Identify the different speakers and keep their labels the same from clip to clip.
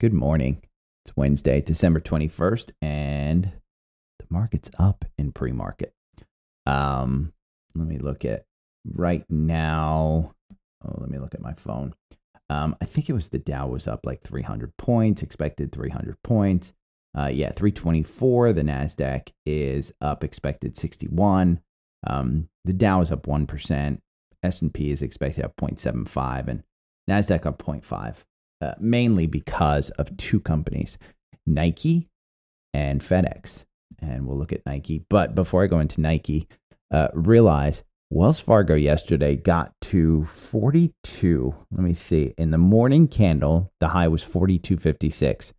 Speaker 1: Good morning. It's Wednesday, December 21st, and the market's up in pre market. Um, let me look at right now. Oh, let me look at my phone. Um, I think it was the Dow was up like 300 points, expected 300 points. Uh, yeah, 324. The Nasdaq is up, expected 61. Um, the Dow is up one percent. S and P is expected up 0.75, and Nasdaq up 0.5 uh, mainly because of two companies, Nike and FedEx. And we'll look at Nike. But before I go into Nike, uh, realize Wells Fargo yesterday got to 42. Let me see. In the morning candle, the high was 42.56.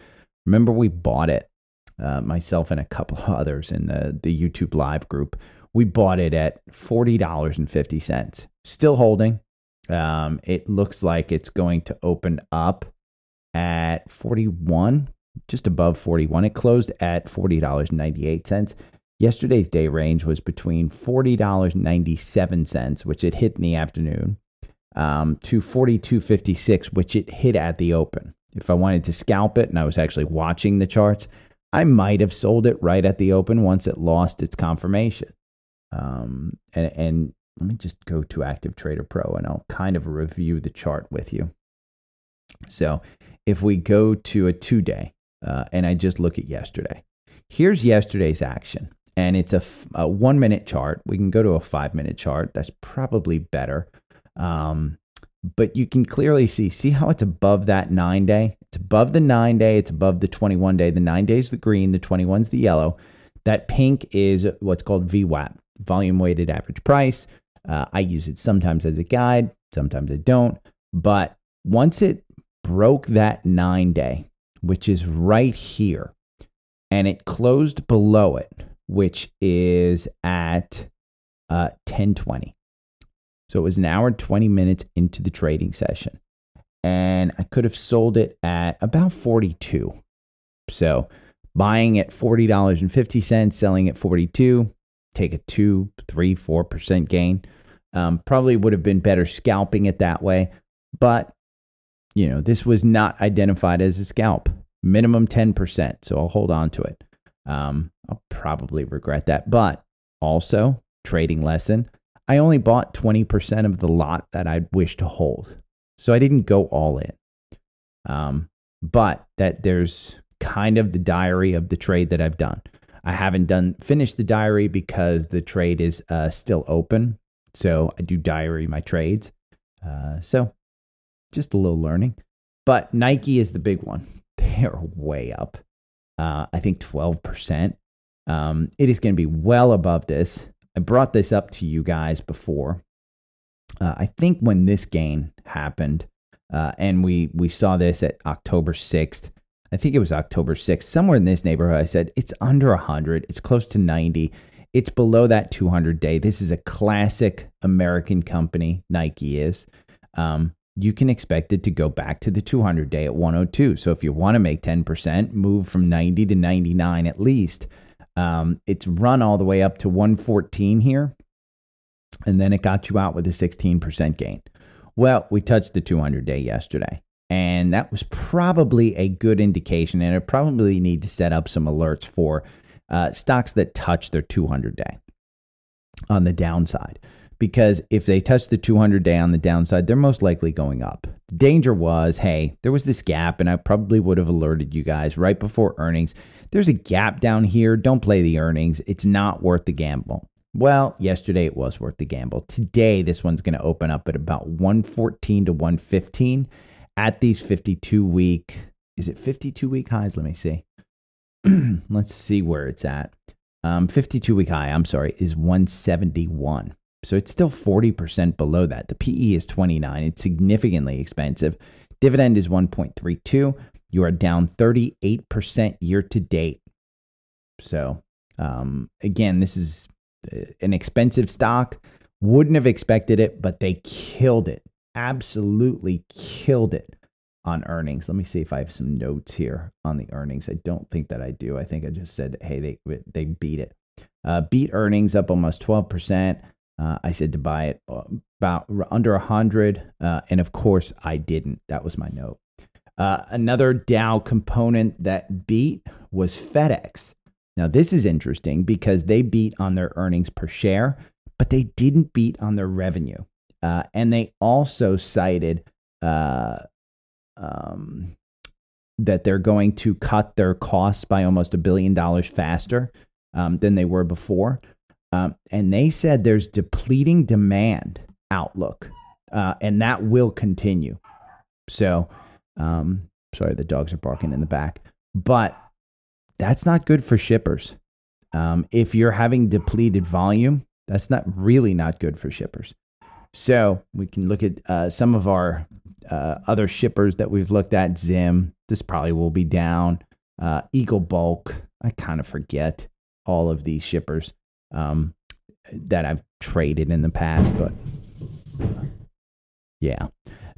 Speaker 1: Remember, we bought it, uh, myself and a couple others in the, the YouTube live group. We bought it at $40.50. Still holding, um, it looks like it's going to open up at 41, just above 41. It closed at $40.98. Yesterday's day range was between $40.97, which it hit in the afternoon, um, to 42.56, which it hit at the open. If I wanted to scalp it and I was actually watching the charts, I might have sold it right at the open once it lost its confirmation. Um, and, and let me just go to Active Trader Pro and I'll kind of review the chart with you. So if we go to a two day uh, and I just look at yesterday, here's yesterday's action. And it's a, a one minute chart. We can go to a five minute chart. That's probably better. Um, but you can clearly see see how it's above that nine day it's above the nine day it's above the 21 day the nine days the green the 21's the yellow that pink is what's called VWAP, volume weighted average price. Uh, I use it sometimes as a guide, sometimes I don't. But once it broke that nine day, which is right here, and it closed below it, which is at uh, 1020. So it was an hour and 20 minutes into the trading session. And I could have sold it at about 42. So buying at $40.50, selling at 42, take a two, three, four percent gain. Um, probably would have been better scalping it that way, but you know this was not identified as a scalp. Minimum ten percent, so I'll hold on to it. Um, I'll probably regret that, but also trading lesson. I only bought twenty percent of the lot that I wish to hold, so I didn't go all in. Um, but that there's kind of the diary of the trade that I've done. I haven't done finished the diary because the trade is uh, still open. So I do diary my trades. Uh, so just a little learning. But Nike is the big one. They're way up. Uh, I think 12%. Um, it is going to be well above this. I brought this up to you guys before. Uh, I think when this gain happened, uh, and we we saw this at October 6th, I think it was October 6th, somewhere in this neighborhood. I said, it's under 100, it's close to 90. It's below that 200 day. This is a classic American company, Nike is. Um, you can expect it to go back to the 200 day at 102. So if you want to make 10%, move from 90 to 99 at least. Um, it's run all the way up to 114 here. And then it got you out with a 16% gain. Well, we touched the 200 day yesterday. And that was probably a good indication. And I probably need to set up some alerts for uh, stocks that touch their 200 day on the downside. Because if they touch the 200 day on the downside, they're most likely going up. The danger was hey, there was this gap, and I probably would have alerted you guys right before earnings. There's a gap down here. Don't play the earnings. It's not worth the gamble. Well, yesterday it was worth the gamble. Today, this one's going to open up at about 114 to 115 at these 52 week, is it 52 week highs? Let me see. Let's see where it's at. Um, 52 week high, I'm sorry, is 171. So it's still 40% below that. The PE is 29. It's significantly expensive. Dividend is 1.32. You are down 38% year to date. So, um, again, this is uh, an expensive stock. Wouldn't have expected it, but they killed it absolutely killed it on earnings. Let me see if I have some notes here on the earnings. I don't think that I do. I think I just said, hey, they they beat it. Uh, beat earnings up almost 12%. Uh, I said to buy it uh, about under 100 uh, and of course I didn't. That was my note. Uh, another Dow component that beat was FedEx. Now, this is interesting because they beat on their earnings per share, but they didn't beat on their revenue. Uh, and they also cited uh, um, that they're going to cut their costs by almost a billion dollars faster um, than they were before. Um, and they said there's depleting demand outlook, uh, and that will continue. So, um, sorry, the dogs are barking in the back, but that's not good for shippers. Um, if you're having depleted volume, that's not really not good for shippers. So we can look at uh, some of our uh, other shippers that we've looked at. Zim, this probably will be down. Uh, Eagle Bulk, I kind of forget all of these shippers um, that I've traded in the past, but yeah,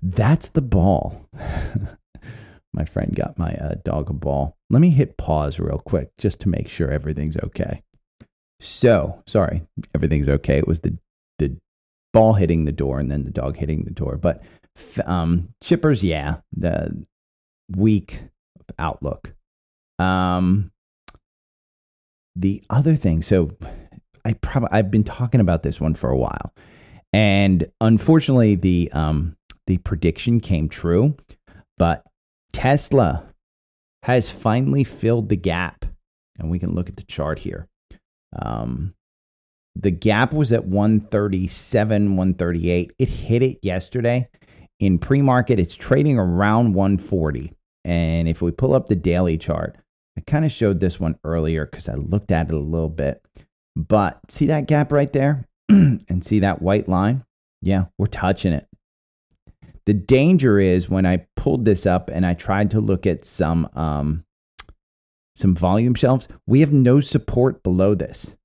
Speaker 1: that's the ball. my friend got my uh, dog a ball. Let me hit pause real quick just to make sure everything's okay. So, sorry, everything's okay. It was the the ball hitting the door and then the dog hitting the door. But um, shippers, yeah, the weak outlook. Um, the other thing, so I probably I've been talking about this one for a while, and unfortunately, the um, the prediction came true, but Tesla has finally filled the gap, and we can look at the chart here. Um, the gap was at 137, 138. It hit it yesterday. In pre market, it's trading around 140. And if we pull up the daily chart, I kind of showed this one earlier because I looked at it a little bit. But see that gap right there? and see that white line? Yeah, we're touching it. The danger is when I pulled this up and I tried to look at some um, some volume shelves, we have no support below this.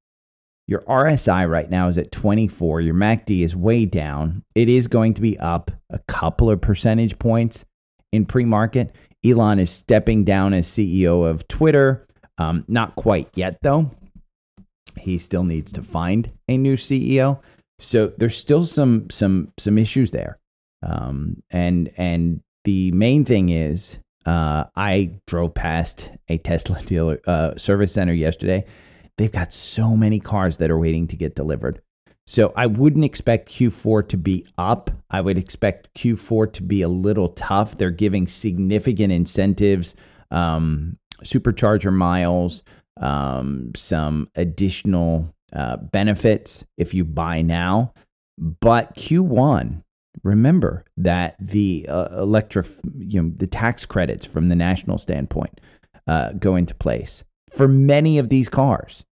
Speaker 1: Your RSI right now is at 24. Your MACD is way down. It is going to be up a couple of percentage points in pre market. Elon is stepping down as CEO of Twitter. Um, not quite yet, though. He still needs to find a new CEO. So there's still some some some issues there. Um, and and the main thing is, uh, I drove past a Tesla dealer uh, service center yesterday. They've got so many cars that are waiting to get delivered. So I wouldn't expect Q4 to be up. I would expect Q4 to be a little tough. They're giving significant incentives, um, supercharger miles, um, some additional uh, benefits if you buy now. But Q1, remember that the uh, electric, you know, the tax credits from the national standpoint uh, go into place for many of these cars.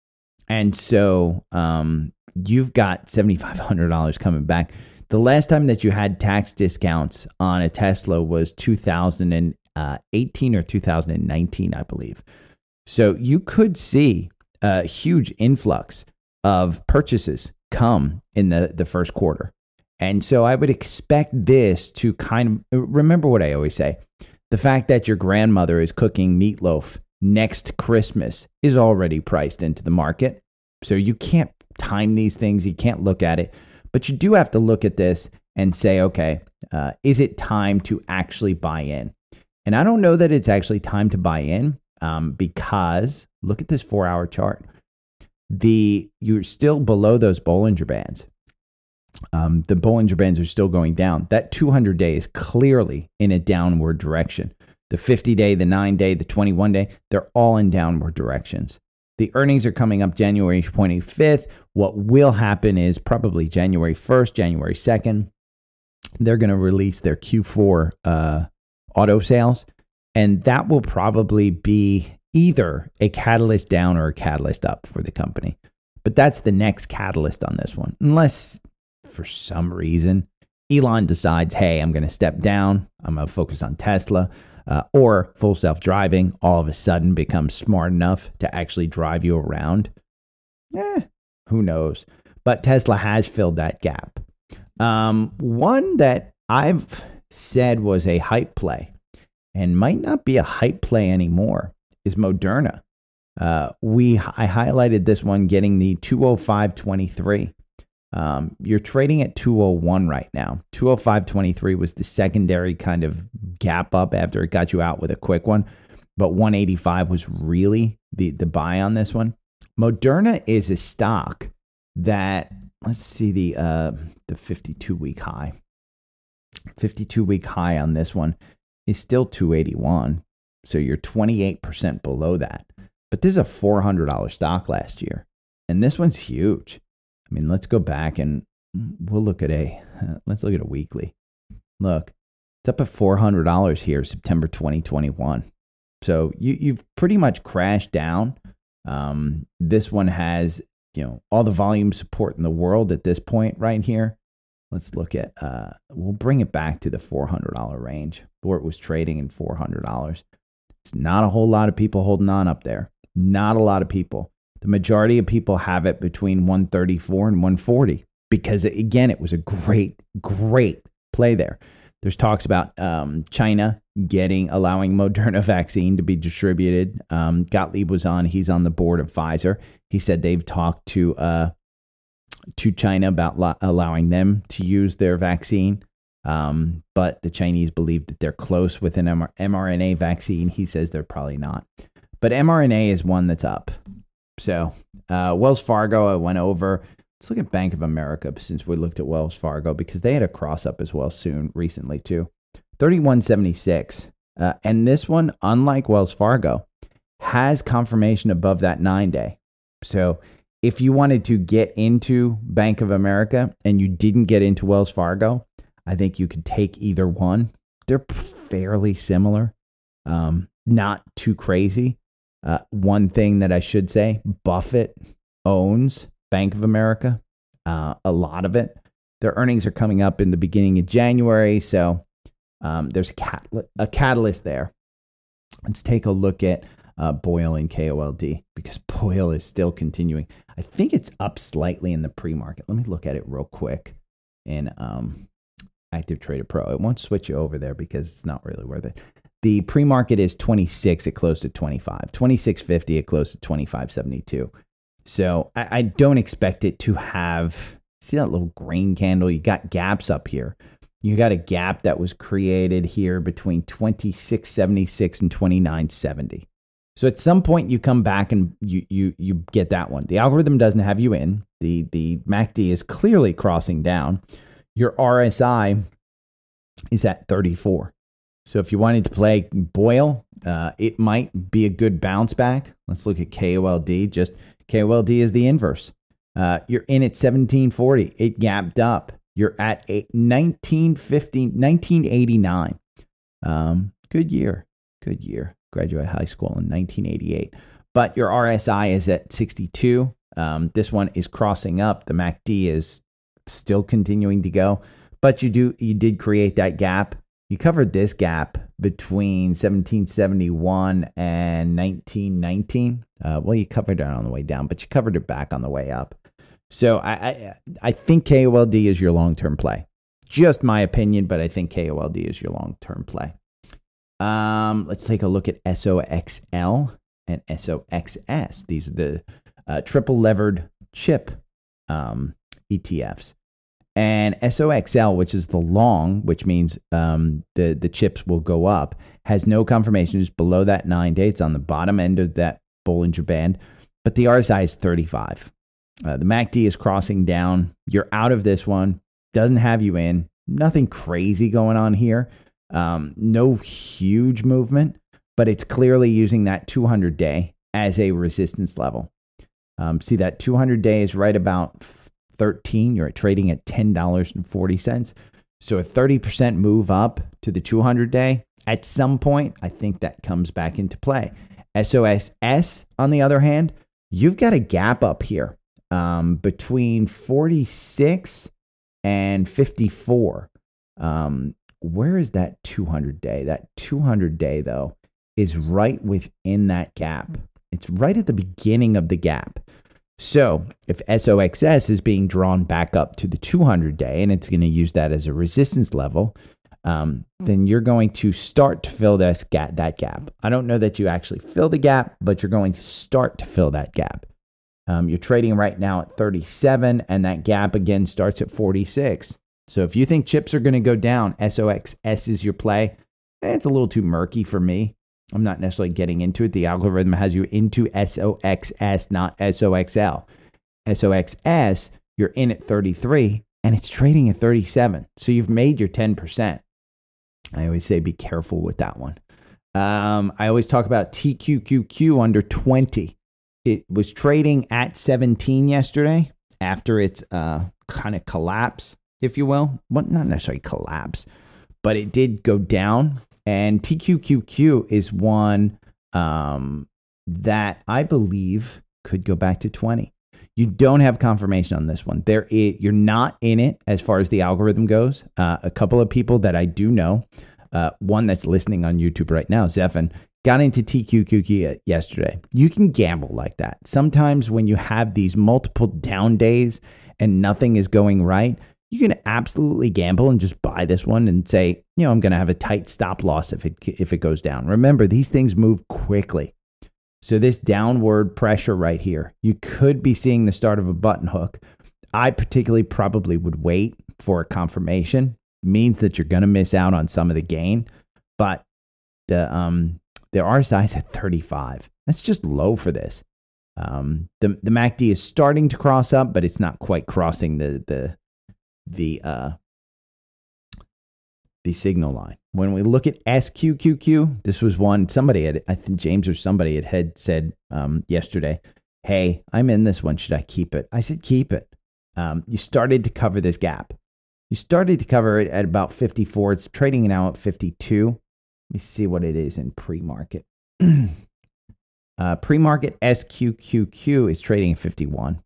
Speaker 1: And so um, you've got $7,500 coming back. The last time that you had tax discounts on a Tesla was 2018 or 2019, I believe. So you could see a huge influx of purchases come in the, the first quarter. And so I would expect this to kind of remember what I always say the fact that your grandmother is cooking meatloaf next Christmas is already priced into the market. So you can't time these things, you can't look at it, but you do have to look at this and say, okay, uh, is it time to actually buy in? And I don't know that it's actually time to buy in um, because look at this four hour chart. The you're still below those Bollinger Bands. Um, the Bollinger Bands are still going down. That 200 day is clearly in a downward direction. The 50 day, the 9 day, the 21 day, they're all in downward directions. The earnings are coming up January 25th. What will happen is probably January 1st, January 2nd, they're going to release their Q4 uh, auto sales. And that will probably be either a catalyst down or a catalyst up for the company. But that's the next catalyst on this one. Unless for some reason Elon decides, hey, I'm going to step down, I'm going to focus on Tesla uh, or full self driving all of a sudden becomes smart enough to actually drive you around. Eh, who knows? But Tesla has filled that gap. Um, one that I've said was a hype play and might not be a hype play anymore is Moderna. Uh, we I highlighted this one getting the 205.23. Um, you're trading at 201 right now. 205.23 was the secondary kind of gap up after it got you out with a quick one. But 185 was really the, the buy on this one. Moderna is a stock that let's see the uh, the 52 week high. 52 week high on this one is still 281. So you're 28% below that. But this is a $400 stock last year. And this one's huge. I mean, let's go back and we'll look at a let's look at a weekly. Look, it's up at $400 here September 2021. So you you've pretty much crashed down. Um, this one has, you know, all the volume support in the world at this point right here. Let's look at uh we'll bring it back to the $400 range where it was trading in $400. It's not a whole lot of people holding on up there. Not a lot of people. The majority of people have it between 134 and 140 because, again, it was a great, great play there. There's talks about um, China getting allowing Moderna vaccine to be distributed. Um, Gottlieb was on; he's on the board of Pfizer. He said they've talked to uh, to China about lo- allowing them to use their vaccine. Um, but the Chinese believe that they're close with an mRNA vaccine. He says they're probably not. But mRNA is one that's up. So uh, Wells Fargo, I went over. Let's look at Bank of America since we looked at Wells Fargo because they had a cross up as well soon recently too. 3176. Uh, and this one, unlike Wells Fargo, has confirmation above that nine day. So if you wanted to get into Bank of America and you didn't get into Wells Fargo, I think you could take either one. They're fairly similar, um, not too crazy. Uh, one thing that I should say Buffett owns Bank of America, uh, a lot of it. Their earnings are coming up in the beginning of January, so um, there's a, a, catalyst there. Let's take a look at uh, BOIL and KOLD because BOIL is still continuing. I think it's up slightly in the pre market. Let me look at it real quick in um, Active Trader Pro. It won't switch you over there because it's not really worth it. The pre-market is 26. It closed at 25. 26.50. It closed at 25.72. So I, I don't expect it to have. See that little green candle? You got gaps up here. You got a gap that was created here between 26.76 and 29.70. So at some point you come back and you you you get that one. The algorithm doesn't have you in. The the MACD is clearly crossing down. Your RSI is at 34. So if you wanted to play BOIL, uh, it might be a good bounce back. Let's look at KOLD. Just KOLD is the inverse. Uh, you're in at 1740. It gapped up. You're at 1950, 1989. Um, good year. Good year. Graduate high school in 1988. But your RSI is at 62. Um, this one is crossing up. The MACD is still continuing to go. But you do you did create that gap you covered this gap between 1771 and 1919. Uh, well, you covered it on the way down, but you covered it back on the way up. So I, I, I think KOLD is your long term play. Just my opinion, but I think KOLD is your long term play. Um, let's take a look at SOXL and SOXS. These are the uh, triple levered chip um, ETFs. And SOXL, which is the long, which means um, the, the chips will go up, has no confirmation. It's below that nine day. It's on the bottom end of that Bollinger Band, but the RSI is 35. Uh, the MACD is crossing down. You're out of this one. Doesn't have you in. Nothing crazy going on here. Um, no huge movement, but it's clearly using that 200 day as a resistance level. Um, see that 200 day is right about 13, you're trading at $10.40. So a 30% move up to the 200 day, at some point, I think that comes back into play. SOXS, on the other hand, you've got a gap up here um, between 46 and 54. Um, where is that 200 day? That 200 day, though, is right within that gap. It's right at the beginning of the gap. So if SOXS is being drawn back up to the 200 day and it's going to use that as a resistance level, um, then you're going to start to fill this gap, that gap. I don't know that you actually fill the gap, but you're going to start to fill that gap. Um, you're trading right now at 37, and that gap again starts at 46. So if you think chips are going to go down, SOXS is your play. it's a little too murky for me. I'm not necessarily getting into it. The algorithm has you into SOXS, not SOXL. SOXS, you're in at 33 and it's trading at 37. So you've made your 10%. I always say be careful with that one. Um, I always talk about TQQQ under 20. It was trading at 17 yesterday after its uh, kind of collapse, if you will. Well, not necessarily collapse, but it did go down. And TQQQ is one um, that I believe could go back to 20. You don't have confirmation on this one. There, is, you're not in it as far as the algorithm goes. Uh, a couple of people that I do know, uh, one that's listening on YouTube right now, Zephan, got into TQQQ yesterday. You can gamble like that. Sometimes when you have these multiple down days and nothing is going right, you can absolutely gamble and just buy this one and say, you know, I'm going to have a tight stop loss if it if it goes down. Remember, these things move quickly. So this downward pressure right here, you could be seeing the start of a button hook. I particularly probably would wait for a confirmation. Means that you're going to miss out on some of the gain, but the um the RSI at 35. That's just low for this. Um, the the MACD is starting to cross up, but it's not quite crossing the the the uh, the signal line. When we look at SQQQ, this was one somebody had, I think James or somebody had, had said um, yesterday, Hey, I'm in this one. Should I keep it? I said, Keep it. Um, you started to cover this gap. You started to cover it at about 54. It's trading now at 52. Let me see what it is in pre market. uh, pre market SQQQ is trading at 51,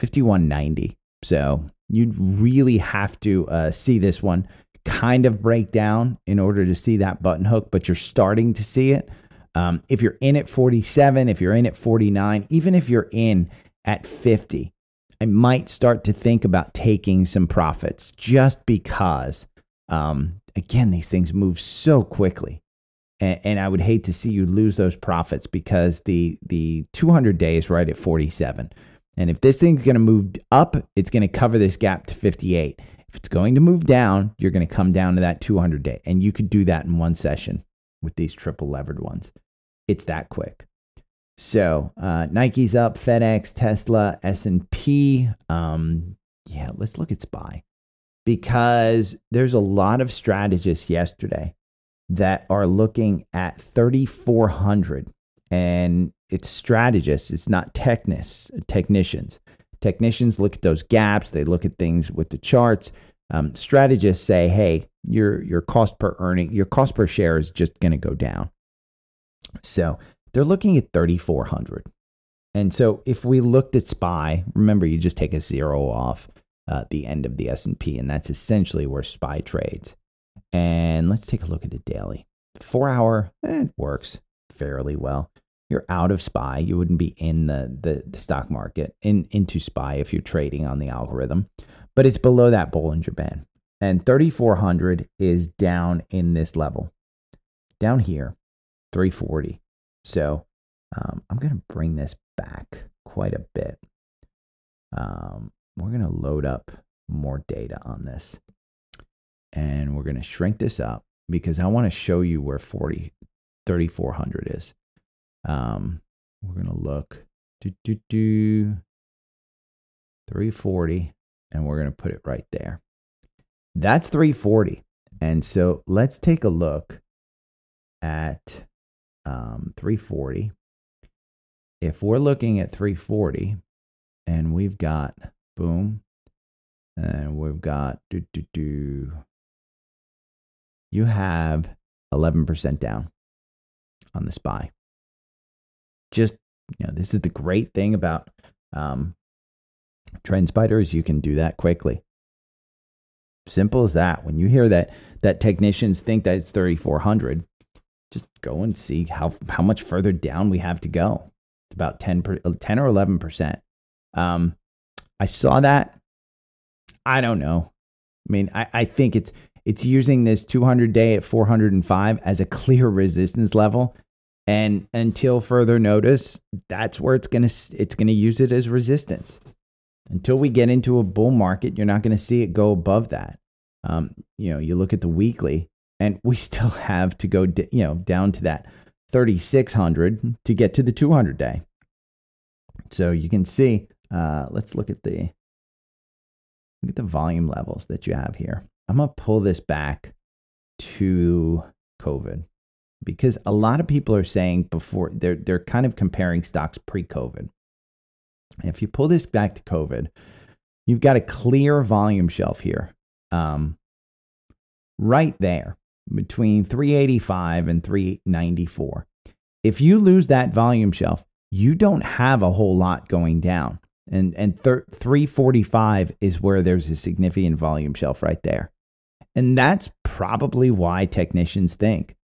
Speaker 1: 51.90. So you'd really have to uh, see this one kind of break down in order to see that button hook, but you're starting to see it. Um, if you're in at 47, if you're in at 49, even if you're in at 50, I might start to think about taking some profits just because, um, again, these things move so quickly. And, and, I would hate to see you lose those profits because the, the 200 days right at 47. And if this thing's going to move up, it's going to cover this gap to 58. If it's going to move down, you're going to come down to that 200 day. And you could do that in one session with these triple levered ones. It's that quick. So uh, Nike's up, FedEx, Tesla, S&P. Um, yeah, let's look at SPY because there's a lot of strategists yesterday that are looking at 3,400 and it's strategists, it's not technists, technicians. Technicians look at those gaps, they look at things with the charts. Um, strategists say, hey, your your cost per earning, your cost per share is just going to go down. So they're looking at 3,400. And so if we looked at SPY, remember you just take a zero off uh, the end of the S&P, and that's essentially where SPY trades. And let's take a look at the daily. Four hour, eh, it works fairly well you're out of SPY. You wouldn't be in the, the, the stock market in into SPY if you're trading on the algorithm, but it's below that Bollinger Band. And 3400 is down in this level, down here, 340. So um, I'm going to bring this back quite a bit. Um, we're going to load up more data on this. And we're going to shrink this up because I want to show you where 40, 3400 is. Um, we're going to look do, do, do, 340, and we're going to put it right there. That's 340. And so let's take a look at um, 340. If we're looking at 340 and we've got boom, and we've got do, do, do, you have 11% down on the SPY just you know this is the great thing about um, TrendSpider is you can do that quickly. Simple as that. When you hear that that technicians think that it's 3400, just go and see how how much further down we have to go. It's about 10 per, 10 or 11 percent. Um, I saw that. I don't know. I mean, I, I think it's it's using this 200 day at 405 as a clear resistance level and until further notice that's where it's going to it's going to use it as resistance until we get into a bull market you're not going to see it go above that um, you know you look at the weekly and we still have to go, you know, down to that 3600 to get to the 200 day. So you can see, uh, let's look at the look at the volume levels that you have here. I'm gonna pull this back to COVID because a lot of people are saying before they're they're kind of comparing stocks pre-COVID. If you pull this back to COVID, you've got a clear volume shelf here, um, right there between 385 and 394. If you lose that volume shelf, you don't have a whole lot going down. And, and thir- 345 is where there's a significant volume shelf right there. And that's probably why technicians think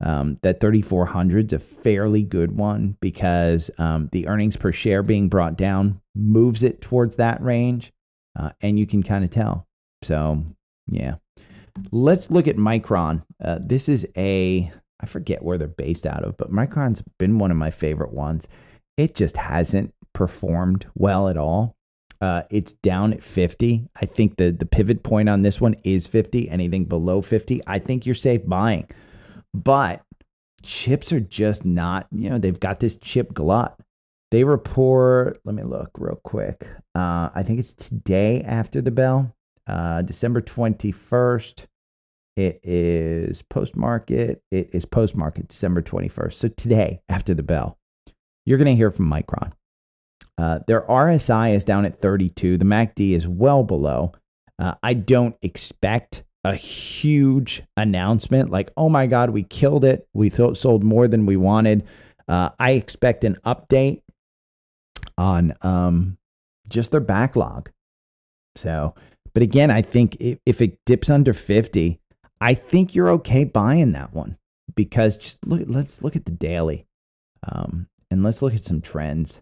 Speaker 1: um, that 3400 is a fairly good one because um, the earnings per share being brought down moves it towards that range. Uh, and you can kind of tell. So, yeah. Let's look at Micron. Uh, this is a, I forget where they're based out of, but Micron's been one of my favorite ones. It just hasn't performed well at all. Uh, it's down at 50. I think the, the pivot point on this one is 50. Anything below 50, I think you're safe buying. But chips are just not, you know, they've got this chip glut. They report, let me look real quick. Uh, I think it's today after the bell uh, December 21st. It is post market. It is post market December 21st. So today, after the bell, you're going to hear from Micron. Uh, their RSI is down at 32. The MACD is well below. Uh, I don't expect a huge announcement like, oh my God, we killed it. We th- sold more than we wanted. Uh, I expect an update on um, just their backlog. So but again, I think if, if it dips under 50, I think you're okay buying that one because just look, let's look at the daily um, and let's look at some trends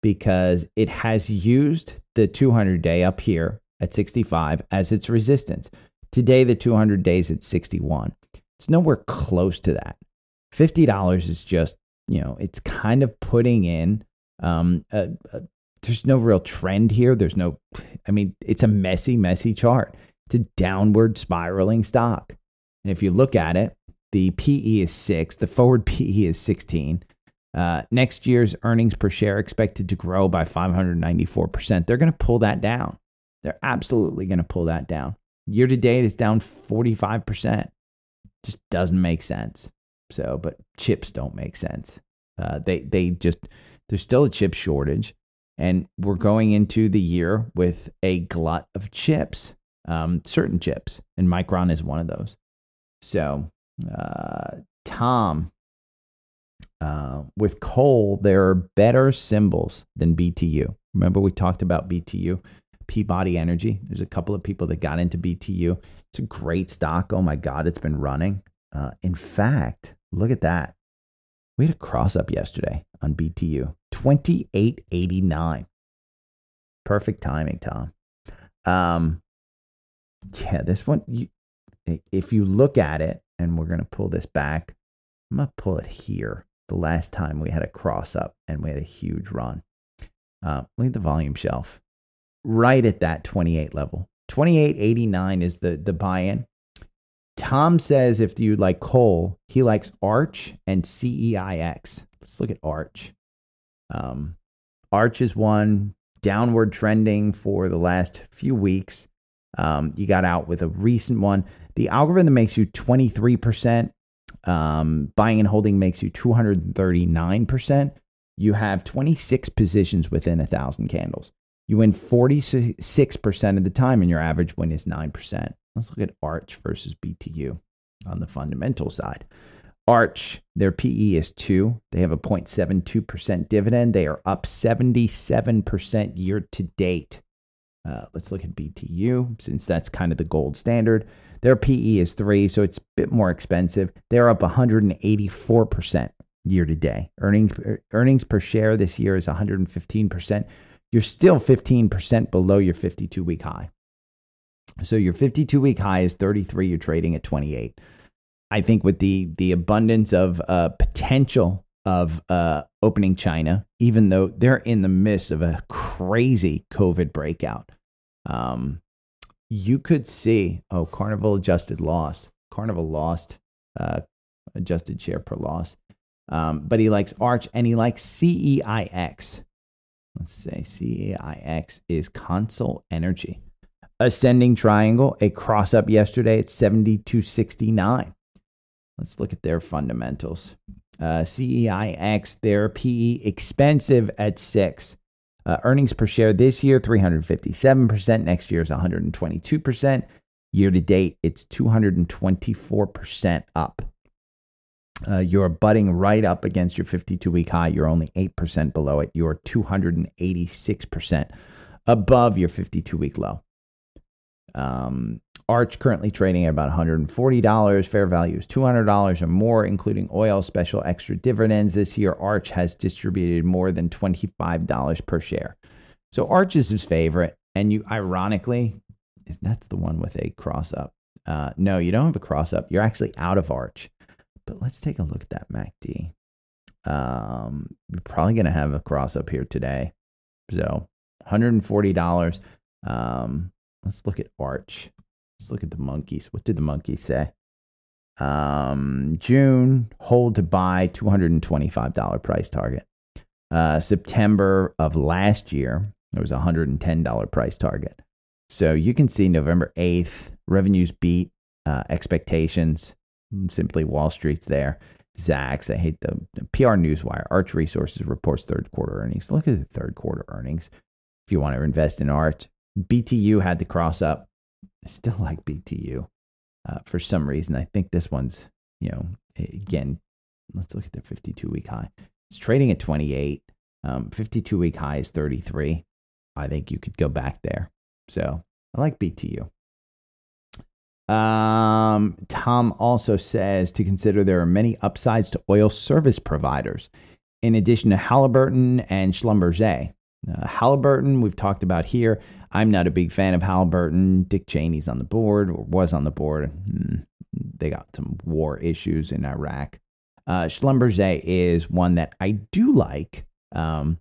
Speaker 1: because it has used the 200 day up here at 65 as its resistance. Today, the 200 days at 61. It's nowhere close to that. $50 is just, you know, it's kind of putting in um, a, a, there's no real trend here. There's no, I mean, it's a messy, messy chart. It's a downward spiraling stock. And if you look at it, the PE is six, the forward PE is 16. Uh, next year's earnings per share expected to grow by 594%. They're going to pull that down. They're absolutely going to pull that down. Year to date, it's down 45%. Just doesn't make sense. So, but chips don't make sense. Uh, they they just there's still a chip shortage. And we're going into the year with a glut of chips, um, certain chips, and Micron is one of those. So, uh, Tom, uh, with coal, there are better symbols than BTU. Remember, we talked about BTU, Peabody Energy. There's a couple of people that got into BTU. It's a great stock. Oh my God, it's been running. Uh, in fact, look at that. We had a cross up yesterday on BTU. 2889. Perfect timing, Tom. Um, yeah, this one, you, if you look at it, and we're going to pull this back, I'm going to pull it here. The last time we had a cross up and we had a huge run. Uh, look at the volume shelf right at that 28 level. 2889 is the, the buy in. Tom says if you like coal, he likes Arch and CEIX. Let's look at Arch. Um, Arch is one downward trending for the last few weeks. Um, you got out with a recent one. The algorithm makes you 23%. Um, buying and holding makes you 239%. You have 26 positions within a thousand candles. You win 46% of the time, and your average win is 9%. Let's look at Arch versus BTU on the fundamental side. Arch, their PE is two. They have a 0.72% dividend. They are up 77% year to date. Uh, let's look at BTU since that's kind of the gold standard. Their PE is three, so it's a bit more expensive. They're up 184% year to date. Earnings, earnings per share this year is 115%. You're still 15% below your 52 week high. So your 52 week high is 33. You're trading at 28. I think with the the abundance of uh, potential of uh, opening China, even though they're in the midst of a crazy COVID breakout, um, you could see oh Carnival adjusted loss. Carnival lost, uh, adjusted share per loss. Um, but he likes Arch and he likes CEIX. Let's say CEIX is Consol Energy. Ascending triangle, a cross up yesterday at 72.69. Let's look at their fundamentals. Uh, CEIX, their PE expensive at six. Uh, earnings per share this year, 357%. Next year is 122%. Year to date, it's 224% up. Uh, you're butting right up against your 52 week high. You're only 8% below it. You're 286% above your 52 week low. Um, Arch currently trading at about $140. Fair value is $200 or more, including oil special extra dividends. This year, Arch has distributed more than $25 per share. So Arch is his favorite. And you, ironically, that's the one with a cross up. Uh, no, you don't have a cross up. You're actually out of Arch. But let's take a look at that MACD. Um, we're probably going to have a cross up here today. So $140. Um, let's look at Arch. Let's look at the monkeys. What did the monkeys say? Um, June, hold to buy $225 price target. Uh, September of last year, there was a $110 price target. So you can see November 8th, revenues beat uh, expectations. Simply Wall Street's there. Zacks, I hate the, PR Newswire. Arch Resources reports third quarter earnings. Look at the third quarter earnings. If you want to invest in Arch, BTU had the cross up. I still like BTU uh, for some reason. I think this one's, you know, again, let's look at the 52 week high. It's trading at 28. Um, 52 week high is 33. I think you could go back there. So I like BTU. Um, Tom also says to consider there are many upsides to oil service providers, in addition to Halliburton and Schlumberger. Uh, Halliburton, we've talked about here. I'm not a big fan of Halliburton. Dick Cheney's on the board, or was on the board. Hmm, they got some war issues in Iraq. Uh, Schlumberger is one that I do like. Um,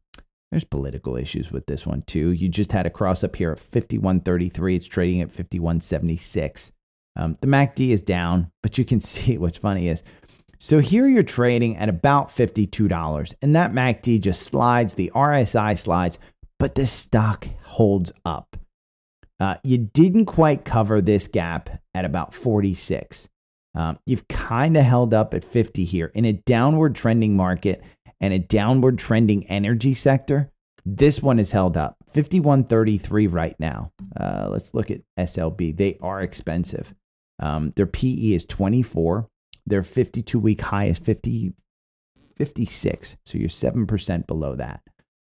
Speaker 1: there's political issues with this one too. You just had a cross up here at 51.33. It's trading at 51.76. Um, the MACD is down, but you can see what's funny is so here you're trading at about $52, and that MACD just slides, the RSI slides, but the stock holds up. Uh, you didn't quite cover this gap at about 46. Um, you've kind of held up at 50 here in a downward trending market and a downward trending energy sector. This one is held up 51.33 right now. Uh, let's look at SLB. They are expensive. Um, their PE is 24. Their 52 week high is 50, 56. So you're 7% below that.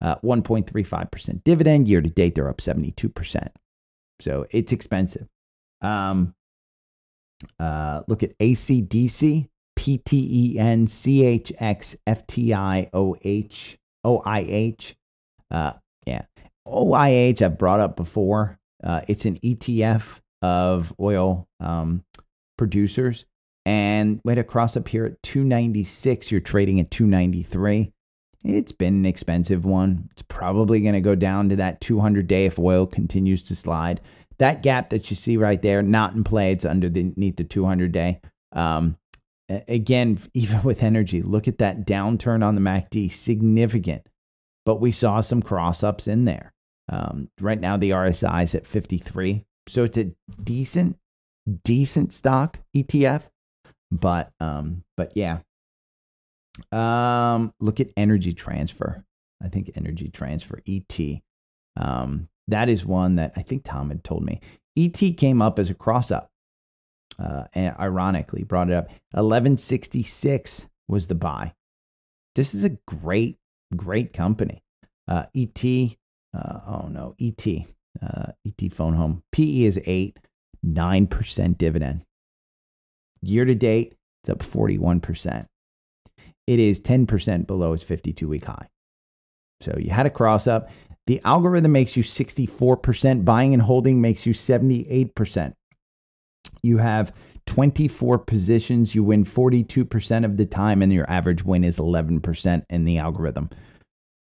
Speaker 1: Uh, 1.35% dividend. Year to date, they're up 72%. So it's expensive. Um, uh, look at ACDC, PTEN, CHX, FTI, OH, OIH. Uh, yeah. OIH, I've brought up before. Uh, it's an ETF of oil um, producers. And we had a cross up here at 296. You're trading at 293. It's been an expensive one. It's probably going to go down to that 200 day if oil continues to slide. That gap that you see right there, not in play. It's underneath the 200 day. Um, again, even with energy, look at that downturn on the MACD, significant. But we saw some cross ups in there. Um, right now, the RSI is at 53. So it's a decent, decent stock ETF. But um, but yeah. Um, look at energy transfer. I think energy transfer, ET. Um, that is one that I think Tom had told me. ET came up as a cross up. Uh, and ironically brought it up. 1166 was the buy. This is a great, great company. Uh, ET, uh, oh no, ET, uh, ET phone home. PE is eight, 9% dividend. Year to date, it's up 41%. It is 10% below its 52 week high. So you had a cross up. The algorithm makes you 64%. Buying and holding makes you 78%. You have 24 positions. You win 42% of the time, and your average win is 11% in the algorithm.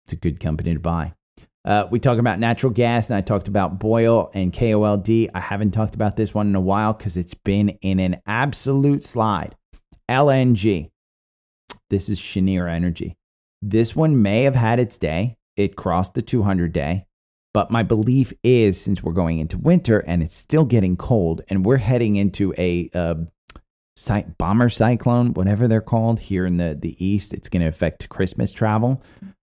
Speaker 1: It's a good company to buy. Uh, we talk about natural gas, and I talked about BOIL and KOLD. I haven't talked about this one in a while because it's been in an absolute slide. LNG. This is Cheniere Energy. This one may have had its day. It crossed the 200 day. But my belief is since we're going into winter and it's still getting cold and we're heading into a uh, bomber cyclone, whatever they're called here in the, the east, it's going to affect Christmas travel.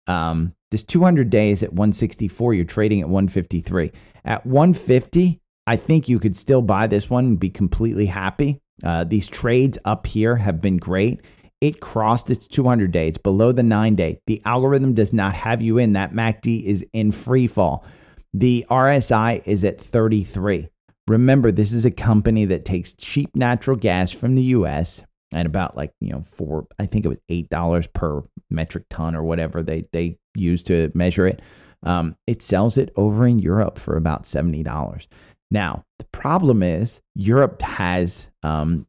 Speaker 1: Um, this 200 days at 164, you're trading at 153. At 150, I think you could still buy this one and be completely happy. Uh, these trades up here have been great. It crossed its 200 day. It's below the nine day. The algorithm does not have you in. That MACD is in free fall. The RSI is at 33. Remember, this is a company that takes cheap natural gas from the US at about like, you know, four, I think it was $8 per metric ton or whatever they, they use to measure it. Um, it sells it over in Europe for about $70. Now, the problem is Europe has um,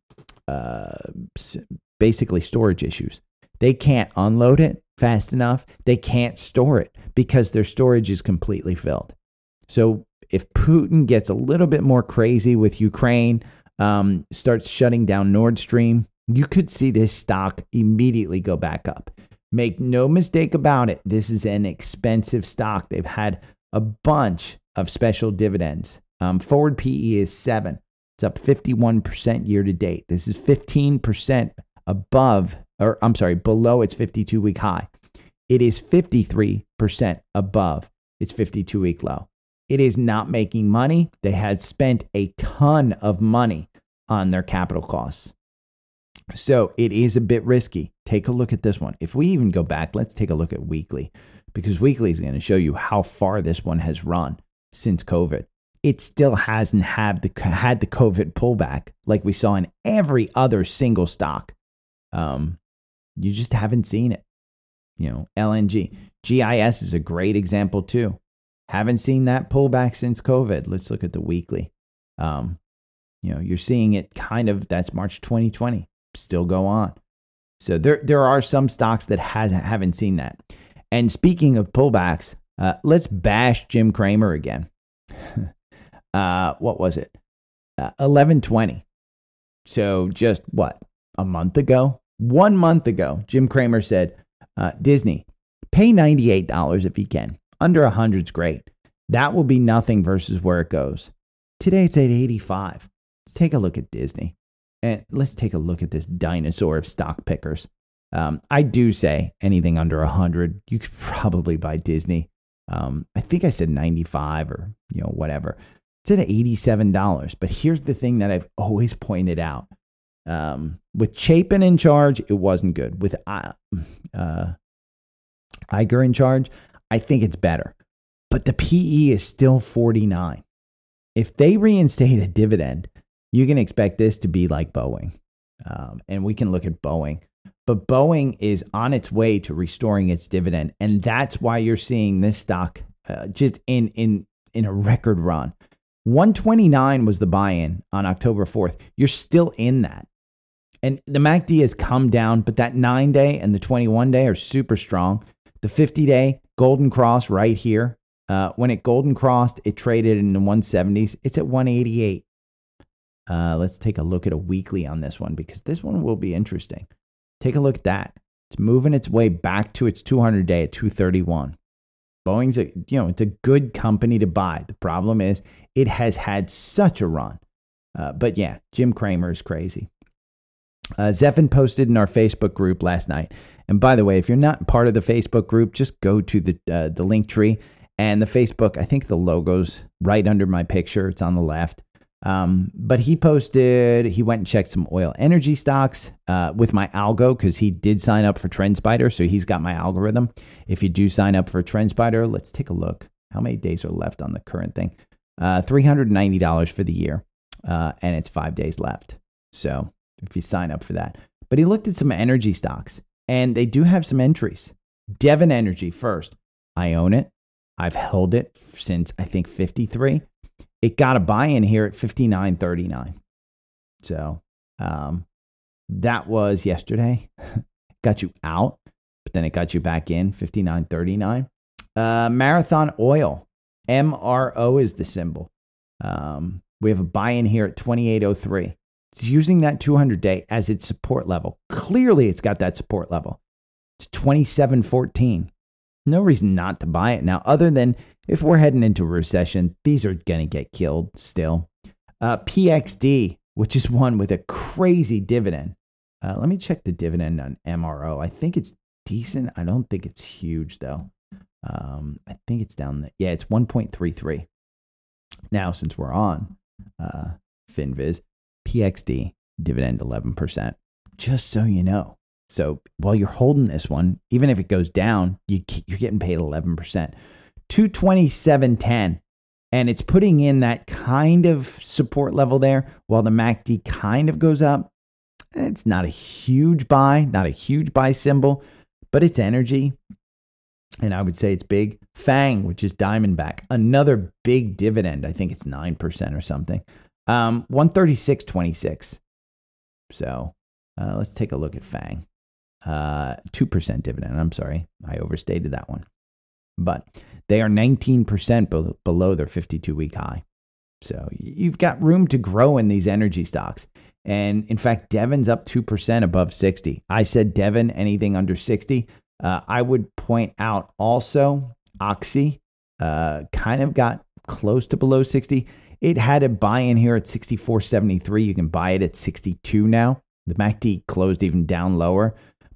Speaker 1: uh, basically storage issues. They can't unload it fast enough. They can't store it because their storage is completely filled. So if Putin gets a little bit more crazy with Ukraine, um, starts shutting down Nord Stream, you could see this stock immediately go back up. Make no mistake about it, this is an expensive stock. They've had a bunch of special dividends. Um, forward PE is seven. It's up 51% year to date. This is 15% above, or I'm sorry, below its 52 week high. It is 53% above its 52 week low. It is not making money. They had spent a ton of money on their capital costs. So it is a bit risky. Take a look at this one. If we even go back, let's take a look at weekly because weekly is going to show you how far this one has run since COVID. It still hasn't had the had the COVID pullback like we saw in every other single stock. Um, you just haven't seen it. You know, LNG, GIS is a great example too. Haven't seen that pullback since COVID. Let's look at the weekly. Um, you know, you're seeing it kind of. That's March 2020. Still go on. So there there are some stocks that has haven't seen that. And speaking of pullbacks, uh, let's bash Jim Cramer again. uh, what was it? Uh, 1120. So just what a month ago, one month ago, Jim Cramer said, uh, Disney, pay $98 if you can. Under 100 is great. That will be nothing versus where it goes. Today it's at 85. Let's take a look at Disney. And let's take a look at this dinosaur of stock pickers. Um, I do say anything under 100, you could probably buy Disney. Um, I think I said 95 or, you know, whatever. It's at $87. But here's the thing that I've always pointed out um, with Chapek in charge, it wasn't good. With uh, uh, Iger in charge, I think it's better. But the PE is still 49. If they reinstate a dividend, you can expect this to be like Boeing. Um, and we can look at Boeing. But Boeing is on its way to restoring its dividend. And that's why you're seeing this stock uh, just in, in, in a record run. 129 was the buy in on October 4th. You're still in that. And the MACD has come down, but that nine day and the 21 day are super strong. The 50 day golden cross right here. Uh, when it golden crossed, it traded in the 170s. It's at 188. Uh, let's take a look at a weekly on this one because this one will be interesting. Take a look at that. It's moving its way back to its 200 day at 231. Boeing's a you know it's a good company to buy. The problem is it has had such a run. Uh, but yeah, Jim Cramer is crazy. Uh, Zephin posted in our Facebook group last night. And by the way, if you're not part of the Facebook group, just go to the uh, the link tree and the Facebook. I think the logo's right under my picture. It's on the left. Um, but he posted, he went and checked some oil energy stocks uh, with my algo because he did sign up for TrendSpider. So he's got my algorithm. If you do sign up for TrendSpider, let's take a look. How many days are left on the current thing? Uh, $390 for the year. Uh, and it's five days left. So if you sign up for that. But he looked at some energy stocks and they do have some entries. Devon Energy first. I own it. I've held it since I think 53. It got a buy in here at 59.39. So um, that was yesterday. got you out, but then it got you back in 59.39. Uh, Marathon Oil, MRO is the symbol. Um, we have a buy in here at 2803. It's using that 200 day as its support level. Clearly, it's got that support level. It's 2714. No reason not to buy it now, other than if we're heading into a recession, these are going to get killed still. Uh, PXD, which is one with a crazy dividend. Uh, let me check the dividend on MRO. I think it's decent. I don't think it's huge, though. Um, I think it's down there. Yeah, it's 1.33. Now, since we're on uh, FinViz, PXD dividend 11%, just so you know. So while you're holding this one, even if it goes down, you, you're getting paid 11%. 227.10. And it's putting in that kind of support level there while the MACD kind of goes up. It's not a huge buy, not a huge buy symbol, but it's energy. And I would say it's big. Fang, which is Diamondback, another big dividend. I think it's 9% or something. Um, 136.26. So uh, let's take a look at Fang. Uh, 2% dividend. I'm sorry. I overstated that one. But they are 19% below their 52 week high. So you've got room to grow in these energy stocks. And in fact, Devon's up 2% above 60. I said Devon, anything under 60. Uh, I would point out also Oxy uh, kind of got close to below 60. It had a buy in here at 64.73. You can buy it at 62 now. The MACD closed even down lower.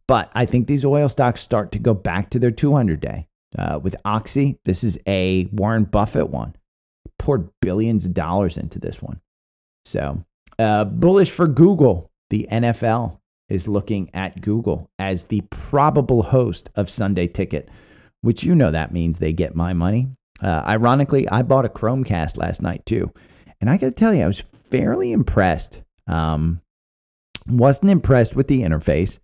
Speaker 1: But I think these oil stocks start to go back to their 200 day. Uh, with Oxy, this is a Warren Buffett one. Poured billions of dollars into this one. So, uh, bullish for Google. The NFL is looking at Google as the probable host of Sunday Ticket, which you know that means they get my money. Uh, ironically, I bought a Chromecast last night too. And I got to tell you, I was fairly impressed. Um, wasn't impressed with the interface.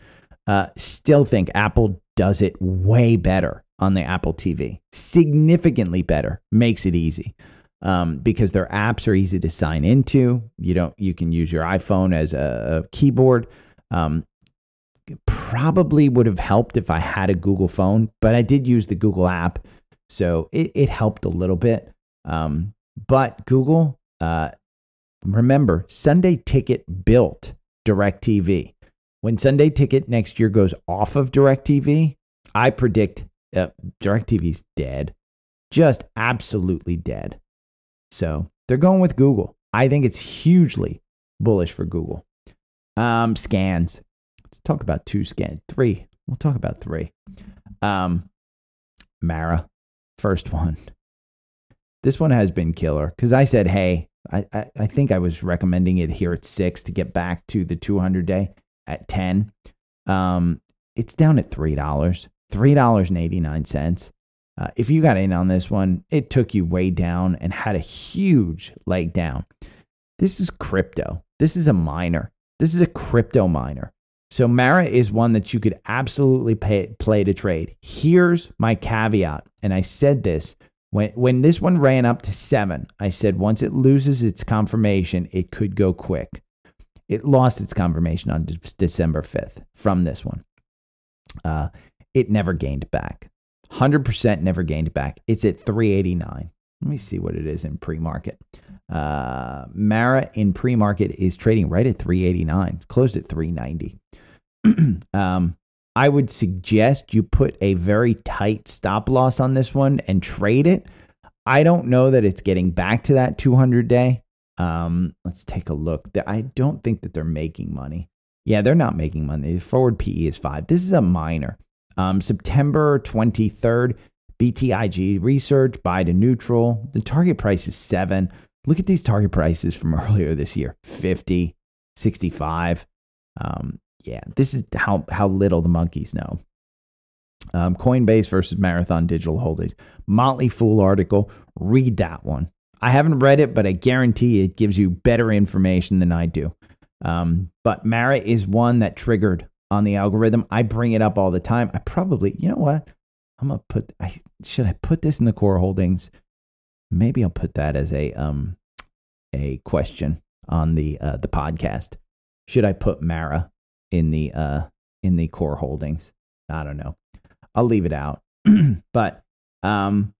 Speaker 1: Uh, still think Apple does it way better on the Apple TV. Significantly better. Makes it easy. Um, because their apps are easy to sign into. You don't. You can use your iPhone as a, a keyboard. Um, probably would have helped if I had a Google phone, but I did use the Google app, so it, it helped a little bit. Um, but Google, uh, remember, Sunday Ticket built DirecTV. When Sunday Ticket next year goes off of DirecTV, I predict uh, DirecTV's dead. Just absolutely dead. So they're going with Google. I think it's hugely bullish for Google. Um, scans. Let's talk about two scan. Three. We'll talk about three. Um, Mara, first one. This one has been killer because I said, hey, I, I, I think I was recommending it here at six to get back to the 200 day at 10. Um, it's down at $3. $3.89. Uh, if you got in on this one, it took you way down and had a huge leg down. This is crypto. This is a miner. This is a crypto miner. So Mara is one that you could absolutely pay, play to trade. Here's my caveat, and I said this when when this one ran up to seven. I said once it loses its confirmation, it could go quick. It lost its confirmation on December fifth from this one. Uh, it never gained back. 100% never gained back. It's at 389. Let me see what it is in pre market. Uh, Mara in pre market is trading right at 389, closed at 390. um, I would suggest you put a very tight stop loss on this one and trade it. I don't know that it's getting back to that 200 day. Um, let's take a look. I don't think that they're making money. Yeah, they're not making money. The forward PE is five. This is a miner. Um, September 23rd, BTIG research, buy to neutral. The target price is seven. Look at these target prices from earlier this year 50, 65. Um, yeah, this is how, how little the monkeys know. Um, Coinbase versus Marathon Digital Holdings. Motley Fool article. Read that one. I haven't read it, but I guarantee it gives you better information than I do. Um, but Mara is one that triggered on the algorithm. I bring it up all the time. I probably, you know what? I'm gonna put. I, should I put this in the core holdings? Maybe I'll put that as a um a question on the uh, the podcast. Should I put Mara in the uh in the core holdings? I don't know. I'll leave it out. but Um,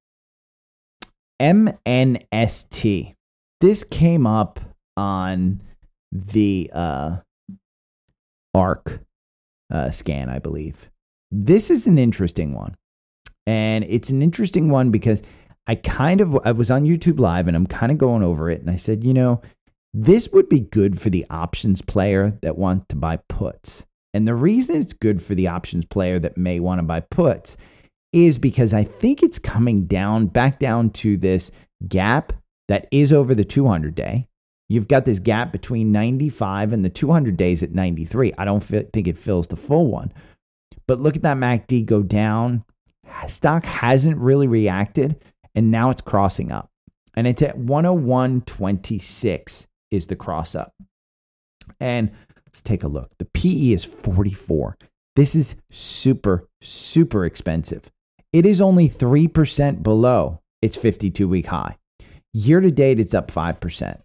Speaker 1: MNST. This came up on the uh, ARK uh, scan, I believe. This is an interesting one. And it's an interesting one because I kind of I was on YouTube live and I'm kind of going over it and I said, you know, this would be good for the options player that wants to buy puts. And the reason it's good for the options player that may want to buy puts is because I think it's coming down back down to this gap that is over the 200 day. You've got this gap between 95 and the 200 days at 93. I don't think it fills the full one. But look at that MACD go down. Stock hasn't really reacted, and now it's crossing up. And it's at 101.26 is the cross up. And let's take a look. The PE is 44. This is super, super expensive. It is only 3% below its 52 week high. Year to date, it's up 5%.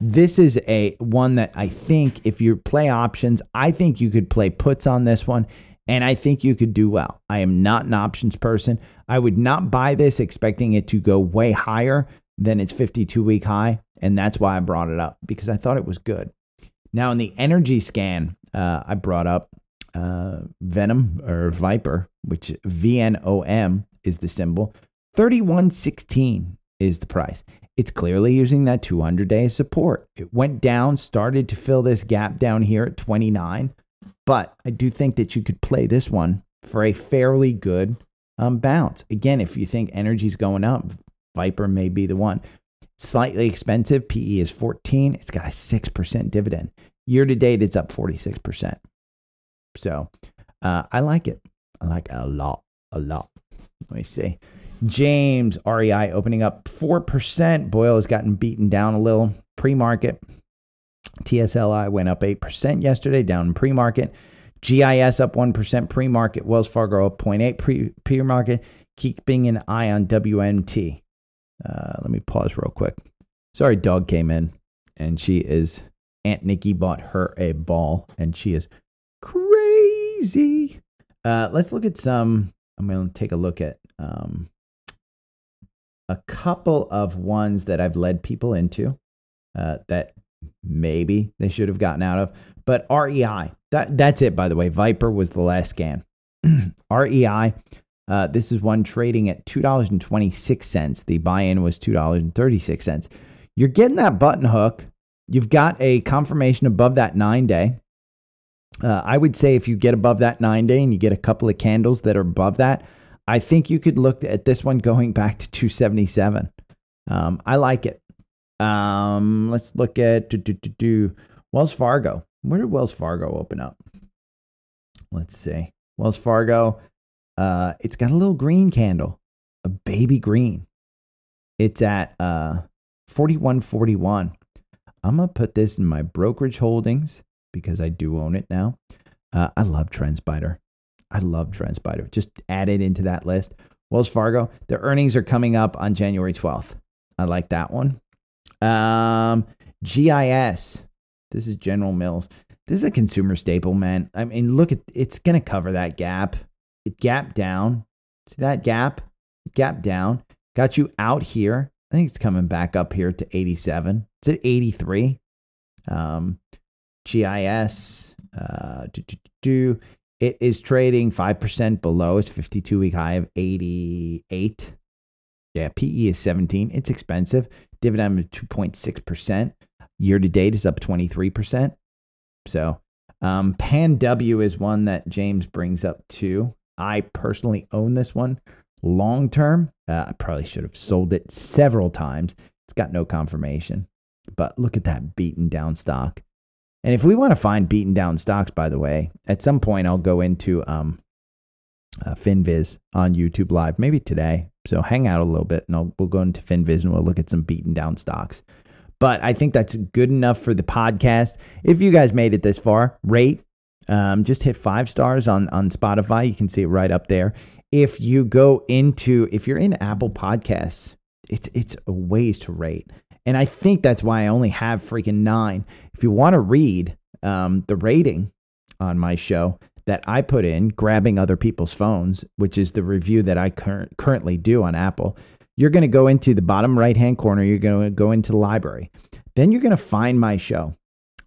Speaker 1: This is a one that I think if you play options, I think you could play puts on this one and I think you could do well. I am not an options person. I would not buy this expecting it to go way higher than its 52 week high. And that's why I brought it up because I thought it was good. Now, in the energy scan, uh, I brought up uh, Venom or Viper, which VNOM is the symbol. 3116 is the price. It's clearly using that 200 day support. It went down, started to fill this gap down here at 29. But I do think that you could play this one for a fairly good um, bounce. Again, if you think energy's going up, Viper may be the one. Slightly expensive. PE is 14. It's got a 6% dividend. Year to date, it's up 46%. So uh, I like it. I like it a lot, a lot. Let me see. James REI opening up 4%. BOIL has gotten beaten down a little pre market. TSLI went up 8% yesterday, down pre market. GIS up 1% pre market. Wells Fargo up 0.8 pre market. Keeping an eye on WMT. Uh, let me pause real quick. Sorry, dog came in and she is, Aunt Nikki bought her a ball and she is crazy. Uh, let's look at some. I'm going to take a look at um, a couple of ones that I've led people into uh, that maybe they should have gotten out of. But REI, that, that's it, by the way. Viper was the last scan. REI, uh, this is one trading at $2.26. The buy in was $2.36. You're getting that button hook. You've got a confirmation above that nine day. Uh, I would say if you get above that nine day and you get a couple of candles that are above that, I think you could look at this one going back to 277. Um, I like it. Um, let's look at do, do, do, do. Wells Fargo. Where did Wells Fargo open up? Let's see. Wells Fargo. Uh, it's got a little green candle, a baby green. It's at uh 4141. I'm gonna put this in my brokerage holdings because I do own it now. Uh, I love TrendSpider. I love TrendSpider. Just add it into that list. Wells Fargo, their earnings are coming up on January 12th. I like that one. Um, GIS. This is General Mills. This is a consumer staple, man. I mean, look at it's going to cover that gap. It gapped down. See that gap? Gap down. Got you out here. I think it's coming back up here to 87. It's at 83. Um, GIS. Uh, do, do, do, it is trading 5% below its 52 week high of 88. Yeah, PE is 17. It's expensive. Dividend of 2.6%. Year to date is up 23%. So, um, Pan W is one that James brings up too. I personally own this one long term. Uh, I probably should have sold it several times. It's got no confirmation. But look at that beaten down stock. And if we want to find beaten down stocks, by the way, at some point I'll go into um, uh, FinViz on YouTube Live, maybe today. So hang out a little bit, and I'll, we'll go into FinViz and we'll look at some beaten down stocks. But I think that's good enough for the podcast. If you guys made it this far, rate. Um, just hit five stars on on Spotify. You can see it right up there. If you go into, if you're in Apple Podcasts, it's it's a ways to rate. And I think that's why I only have freaking nine. If you want to read um, the rating on my show, that I put in, grabbing other people's phones, which is the review that I cur- currently do on Apple, you're going to go into the bottom right hand corner. You're going to go into the library. Then you're going to find my show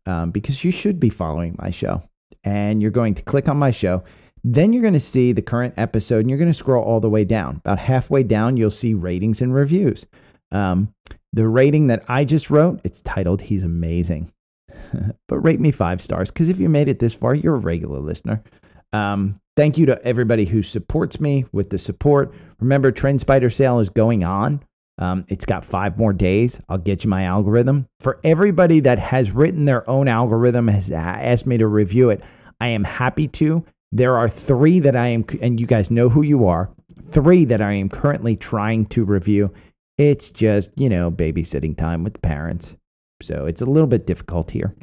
Speaker 1: um, because you should be following my show. And you're going to click on my show. Then you're going to see the current episode and you're going to scroll all the way down. About halfway down, you'll see ratings and reviews. Um, the rating that I just wrote, it's titled He's Amazing. but rate me five stars because if you made it this far, you're a regular listener. Um, thank you to everybody who supports me with the support. Remember, TrendSpider sale is going on. Um, it's got five more days. I'll get you my algorithm. For everybody that has written their own algorithm, has asked me to review it, I am happy to. There are three that I am, and you guys know who you are, three that I am currently trying to review. It's just, you know, babysitting time with the parents. So it's a little bit difficult here.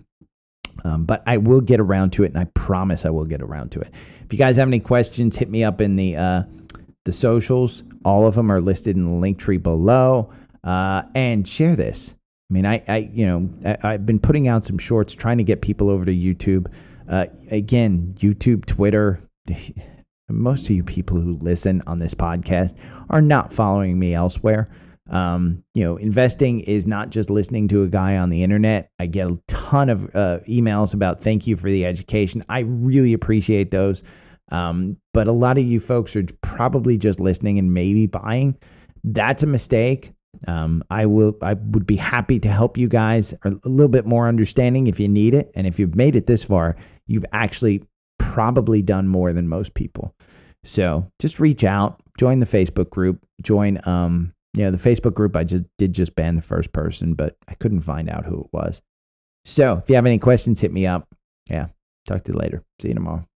Speaker 1: Um, but I will get around to it, and I promise I will get around to it. If you guys have any questions, hit me up in the uh, the socials. All of them are listed in the link tree below. Uh, and share this. I mean, I, I you know, I, have been putting out some shorts trying to get people over to YouTube. Uh, again, YouTube, Twitter. Most of you people who listen on this podcast are not following me elsewhere. Um, you know, investing is not just listening to a guy on the internet. I get a ton of uh, emails about thank you for the education. I really appreciate those. Um, but a lot of you folks are probably just listening and maybe buying. That's a mistake. Um, I will. I would be happy to help you guys a little bit more understanding if you need it, and if you've made it this far, you've actually probably done more than most people. So just reach out, join the Facebook group, join um, you know, the Facebook group, I just did just ban the first person, but I couldn't find out who it was. So if you have any questions, hit me up. Yeah. Talk to you later. See you tomorrow.